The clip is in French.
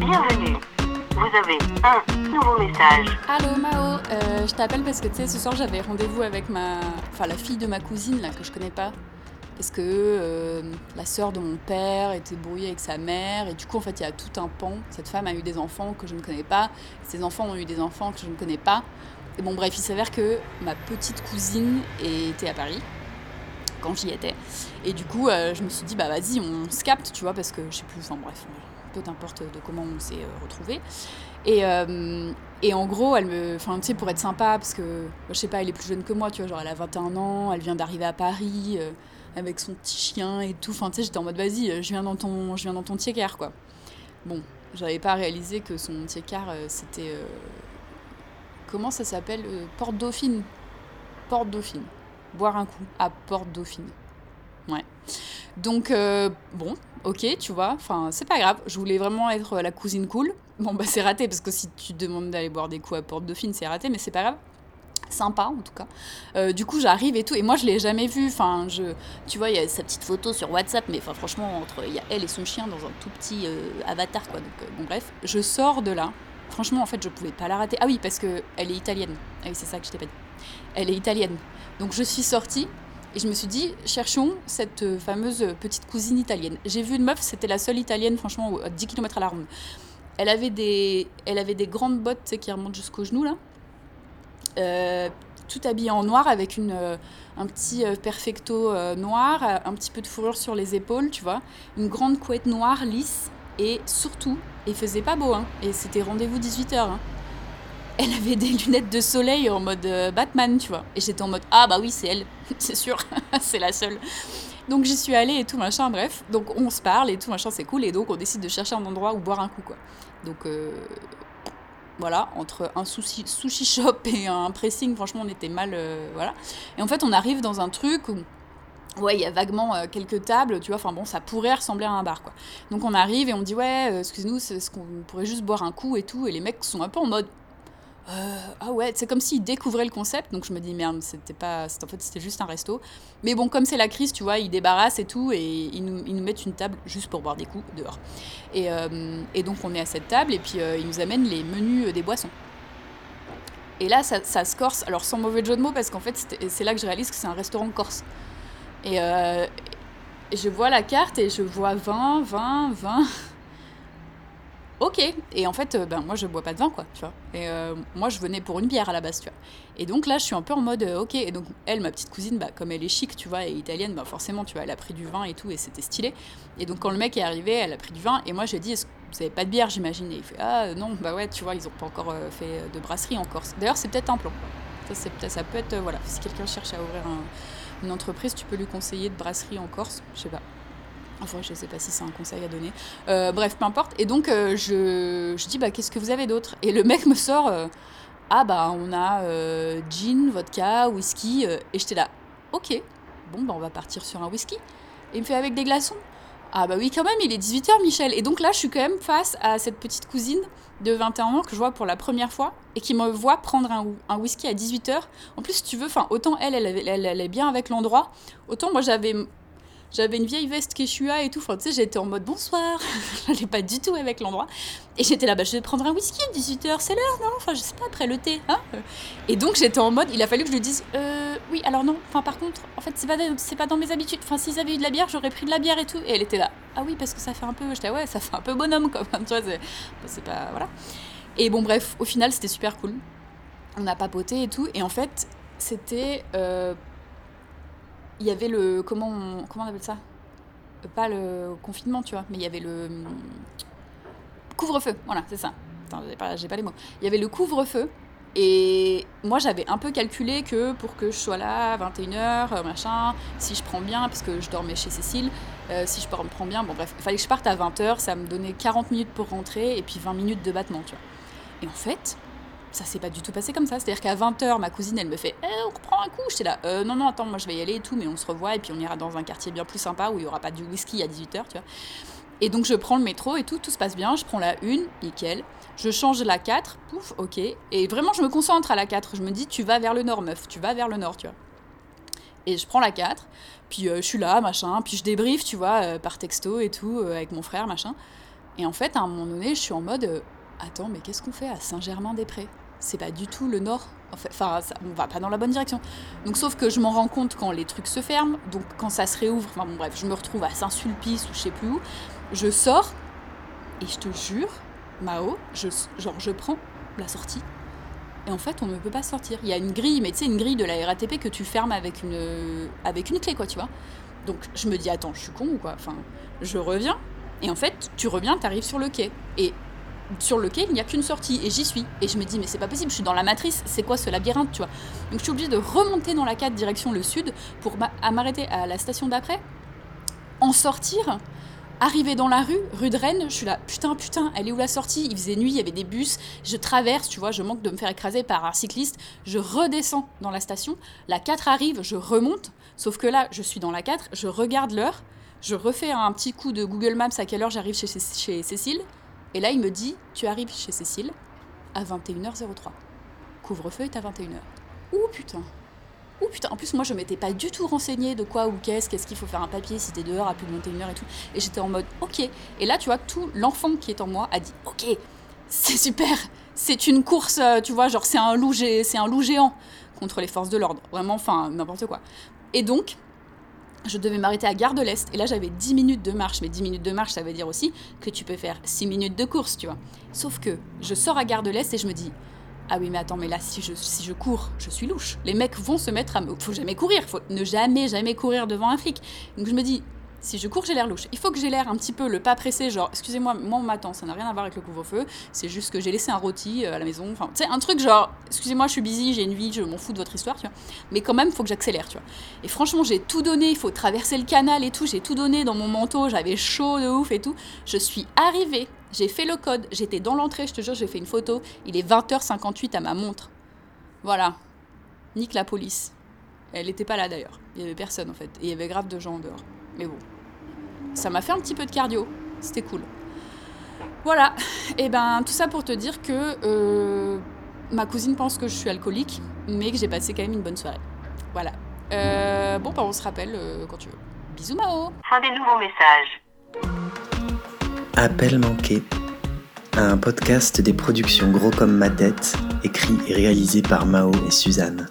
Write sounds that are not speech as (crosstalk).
Bienvenue. Vous avez un nouveau message. Allô Mao, euh, je t'appelle parce que tu sais, ce soir j'avais rendez-vous avec ma. Enfin, la fille de ma cousine là que je connais pas. Parce que euh, la sœur de mon père était brouillée avec sa mère, et du coup, en fait, il y a tout un pan. Cette femme a eu des enfants que je ne connais pas, ses enfants ont eu des enfants que je ne connais pas. Et bon, bref, il s'avère que ma petite cousine était à Paris quand j'y étais. Et du coup, euh, je me suis dit, bah vas-y, on se capte, tu vois, parce que je sais plus, enfin bref, peu importe de comment on s'est euh, retrouvés. Et, euh, et en gros, elle me. Enfin, tu sais, pour être sympa, parce que, je sais pas, elle est plus jeune que moi, tu vois, genre elle a 21 ans, elle vient d'arriver à Paris euh, avec son petit chien et tout. Enfin, tu sais, j'étais en mode, vas-y, je viens dans ton, je viens dans ton tiers quoi. Bon, j'avais pas réalisé que son c'était. euh, comment ça s'appelle Porte Dauphine. Porte Dauphine. Boire un coup à Porte Dauphine. Ouais. Donc, euh, bon, ok, tu vois, enfin, c'est pas grave. Je voulais vraiment être la cousine cool. Bon, bah, c'est raté, parce que si tu te demandes d'aller boire des coups à Porte Dauphine, c'est raté, mais c'est pas grave. Sympa, en tout cas. Euh, du coup, j'arrive et tout, et moi, je l'ai jamais vue. Enfin, je, tu vois, il y a sa petite photo sur WhatsApp, mais enfin, franchement, entre, il y a elle et son chien dans un tout petit euh, avatar, quoi. Donc, bon, bref, je sors de là. Franchement, en fait, je pouvais pas la rater. Ah oui, parce que elle est italienne. Ah oui, c'est ça que je t'ai pas dit. Elle est italienne. Donc, je suis sortie. Et je me suis dit, cherchons cette fameuse petite cousine italienne. J'ai vu une meuf, c'était la seule italienne, franchement, à 10 km à la ronde. Elle avait des, elle avait des grandes bottes qui remontent jusqu'aux genoux, là. Euh, tout habillée en noir avec une, euh, un petit euh, perfecto noir, un petit peu de fourrure sur les épaules, tu vois. Une grande couette noire, lisse. Et surtout, il faisait pas beau, hein. Et c'était rendez-vous 18h, hein elle avait des lunettes de soleil en mode euh, Batman, tu vois. Et j'étais en mode ah bah oui, c'est elle, (laughs) c'est sûr, (laughs) c'est la seule. Donc j'y suis allée et tout machin, bref. Donc on se parle et tout machin, c'est cool. Et donc on décide de chercher un endroit où boire un coup, quoi. Donc euh, voilà, entre un sushi, shop (laughs) et un pressing, franchement, on était mal, euh, voilà. Et en fait, on arrive dans un truc où Ouais, il y a vaguement quelques tables, tu vois, enfin bon, ça pourrait ressembler à un bar, quoi. Donc on arrive et on dit, ouais, excuse-nous, est-ce qu'on pourrait juste boire un coup et tout, et les mecs sont un peu en mode, ah ouais, c'est comme s'ils découvraient le concept, donc je me dis merde, c'était pas, en fait c'était juste un resto. Mais bon, comme c'est la crise, tu vois, ils débarrassent et tout, et ils nous, ils nous mettent une table juste pour boire des coups dehors. Et, euh, et donc on est à cette table, et puis euh, ils nous amènent les menus euh, des boissons. Et là, ça, ça se corse, alors sans mauvais jeu de mots, parce qu'en fait c'est là que je réalise que c'est un restaurant corse. Euh, et je vois la carte et je vois 20, 20, 20. Ok. Et en fait, euh, ben, moi, je bois pas de vin, quoi, tu vois. Et euh, moi, je venais pour une bière à la base, tu vois. Et donc là, je suis un peu en mode, euh, ok. Et donc, elle, ma petite cousine, bah, comme elle est chic, tu vois, et italienne, bah, forcément, tu vois, elle a pris du vin et tout, et c'était stylé. Et donc, quand le mec est arrivé, elle a pris du vin, et moi, j'ai dit, vous avez pas de bière, j'imagine? Et il fait, ah non, bah ouais, tu vois, ils ont pas encore fait de brasserie en Corse. D'ailleurs, c'est peut-être un plan. Ça, ça peut être, voilà, si quelqu'un cherche à ouvrir un- une entreprise, tu peux lui conseiller de brasserie en Corse, je sais pas. Enfin, je sais pas si c'est un conseil à donner. Euh, bref, peu importe. Et donc, euh, je, dis, bah, qu'est-ce que vous avez d'autre? Et le mec me sort, euh, ah, bah, on a gin, vodka, whisky. et j'étais là, ok, bon, bah, on va partir sur un whisky. Et il me fait avec des glaçons? Ah, bah oui, quand même, il est 18h, Michel. Et donc là, je suis quand même face à cette petite cousine de 21 ans que je vois pour la première fois et qui me voit prendre un, whisky à 18h. En plus, si tu veux, enfin, autant elle, elle est bien avec l'endroit, autant moi, j'avais j'avais une vieille veste Quechua et tout. Enfin, tu sais, j'étais en mode bonsoir. (laughs) J'allais pas du tout avec l'endroit. Et j'étais là, bah, je vais prendre un whisky à 18h, c'est l'heure, non? Enfin, je sais pas, après le thé. Hein? Et donc, j'étais en mode, il a fallu que je lui dise, euh, oui, alors non. Enfin, par contre, en fait, c'est pas, pas dans mes habitudes. Enfin, s'ils avaient eu de la bière, j'aurais pris de la bière et tout. Et elle était là, ah oui, parce que ça fait un peu. J'étais, ouais, ça fait un peu bonhomme, quoi. (laughs) Tu vois, c'est pas. Voilà. Et bon, bref, au final, c'était super cool. On a papoté et tout. Et en fait, c'était. euh, il y avait le. Comment on, comment ça? Euh, Pas le confinement, tu vois, mais il y avait le. hum, Couvre-feu, voilà, c'est ça. J'ai pas, les mots. Il y avait le couvre-feu. Et moi, j'avais un peu calculé que pour que je sois là à 21h, euh, machin, si je prends bien, parce que je dormais chez Cécile, euh, si je prends bien, bon bref, il fallait que je parte à 20h, ça me donnait 40 minutes pour rentrer et puis 20 minutes de battement, tu vois. Et en fait, ça s'est pas du tout passé comme ça. C'est-à-dire qu'à 20h, ma cousine, elle me fait Eh, on reprend un coup. J'étais là Euh, Non, non, attends, moi je vais y aller et tout, mais on se revoit et puis on ira dans un quartier bien plus sympa où il y aura pas du whisky à 18h, tu vois. Et donc je prends le métro et tout, tout se passe bien. Je prends la 1, nickel. Je change la 4, pouf, ok. Et vraiment, je me concentre à la 4. Je me dis Tu vas vers le nord, meuf, tu vas vers le nord, tu vois. Et je prends la 4, puis euh, je suis là, machin, puis je débriefe, tu vois, euh, par texto et tout, avec mon frère, machin. Et en fait, à un moment donné, je suis en mode Attends, mais qu'est-ce qu'on fait à Saint-Germain-des-Prés? C'est pas du tout le nord. Enfin, ça, on va pas dans la bonne direction. Donc, sauf que je m'en rends compte quand les trucs se ferment. Donc, quand ça se réouvre, enfin bon, bref, je me retrouve à Saint-Sulpice ou je sais plus où. Je sors et je te jure, Mao, je, genre, je prends la sortie et en fait on ne peut pas sortir. Il y a une grille, mais tu sais, une grille de la RATP que tu fermes avec une, avec une clé, quoi, tu vois. Donc je me dis, attends, je suis con ou quoi? Enfin, je reviens, et en fait, tu reviens, tu arrives sur le quai. Et sur le quai, il n'y a qu'une sortie, et j'y suis. Et je me dis, mais c'est pas possible, je suis dans la matrice, c'est quoi ce labyrinthe, tu vois? Donc je suis obligée de remonter dans la 4 direction le sud pour m'arrêter à la station d'après, en sortir, Arrivé dans la rue, rue de Rennes, je suis là, putain, putain, elle est où la sortie? Il faisait nuit, il y avait des bus, je traverse, tu vois, je manque de me faire écraser par un cycliste, je redescends dans la station, la 4 arrive, je remonte, sauf que là, je suis dans la 4, je regarde l'heure, je refais un petit coup de Google Maps à quelle heure j'arrive chez, chez Cécile, et là, il me dit, tu arrives chez Cécile à 21h03. Couvre-feu est à 21h. Ouh putain Ouh putain, en plus moi je m'étais pas du tout renseignée de quoi ou qu'est-ce, qu'est-ce qu'il faut faire un papier si t'es dehors à plus de 21h et tout. Et j'étais en mode ok. Et là tu vois, tout l'enfant qui est en moi a dit ok, c'est super, c'est une course, euh, tu vois, genre c'est un loup, c'est un loup géant contre les forces de l'ordre. Vraiment, enfin n'importe quoi. Et donc, je devais m'arrêter à Gare de l'Est. Et là, j'avais 10 minutes de marche. Mais 10 minutes de marche, ça veut dire aussi que tu peux faire 6 minutes de course, tu vois. Sauf que je sors à Gare de l'Est et je me dis, ah oui, mais attends, mais là, si je, cours, je suis louche. Les mecs vont se mettre à me. Faut jamais courir, faut ne jamais, jamais courir devant un flic. Donc je me dis, si je cours, j'ai l'air louche. Il faut que j'ai l'air un petit peu le pas pressé, genre, excusez-moi, moi on m'attend, ça n'a rien à voir avec le couvre-feu, c'est juste que j'ai laissé un rôti euh, à la maison. Enfin, tu sais, un truc genre, excusez-moi, je suis busy, j'ai une vie, je m'en fous de votre histoire, tu vois. Mais quand même, il faut que j'accélère, tu vois. Et franchement, j'ai tout donné, il faut traverser le canal et tout, j'ai tout donné dans mon manteau, j'avais chaud de ouf et tout. Je suis arrivée j'ai fait le code, j'étais dans l'entrée, je te jure, j'ai fait une photo. Il est 20h58 à ma montre. Voilà. Nique la police. Elle n'était pas là d'ailleurs. Il y avait personne en fait. Et il y avait grave de gens dehors. Mais bon. Ça m'a fait un petit peu de cardio. C'était cool. Voilà. Et ben tout ça pour te dire que euh, ma cousine pense que je suis alcoolique, mais que j'ai passé quand même une bonne soirée. Voilà. Euh, bon, bah, on se rappelle euh, quand tu veux. Bisous Mao. Fin des nouveaux messages. Appel manqué, un podcast des productions Gros comme ma tête, écrit et réalisé par Mao et Suzanne.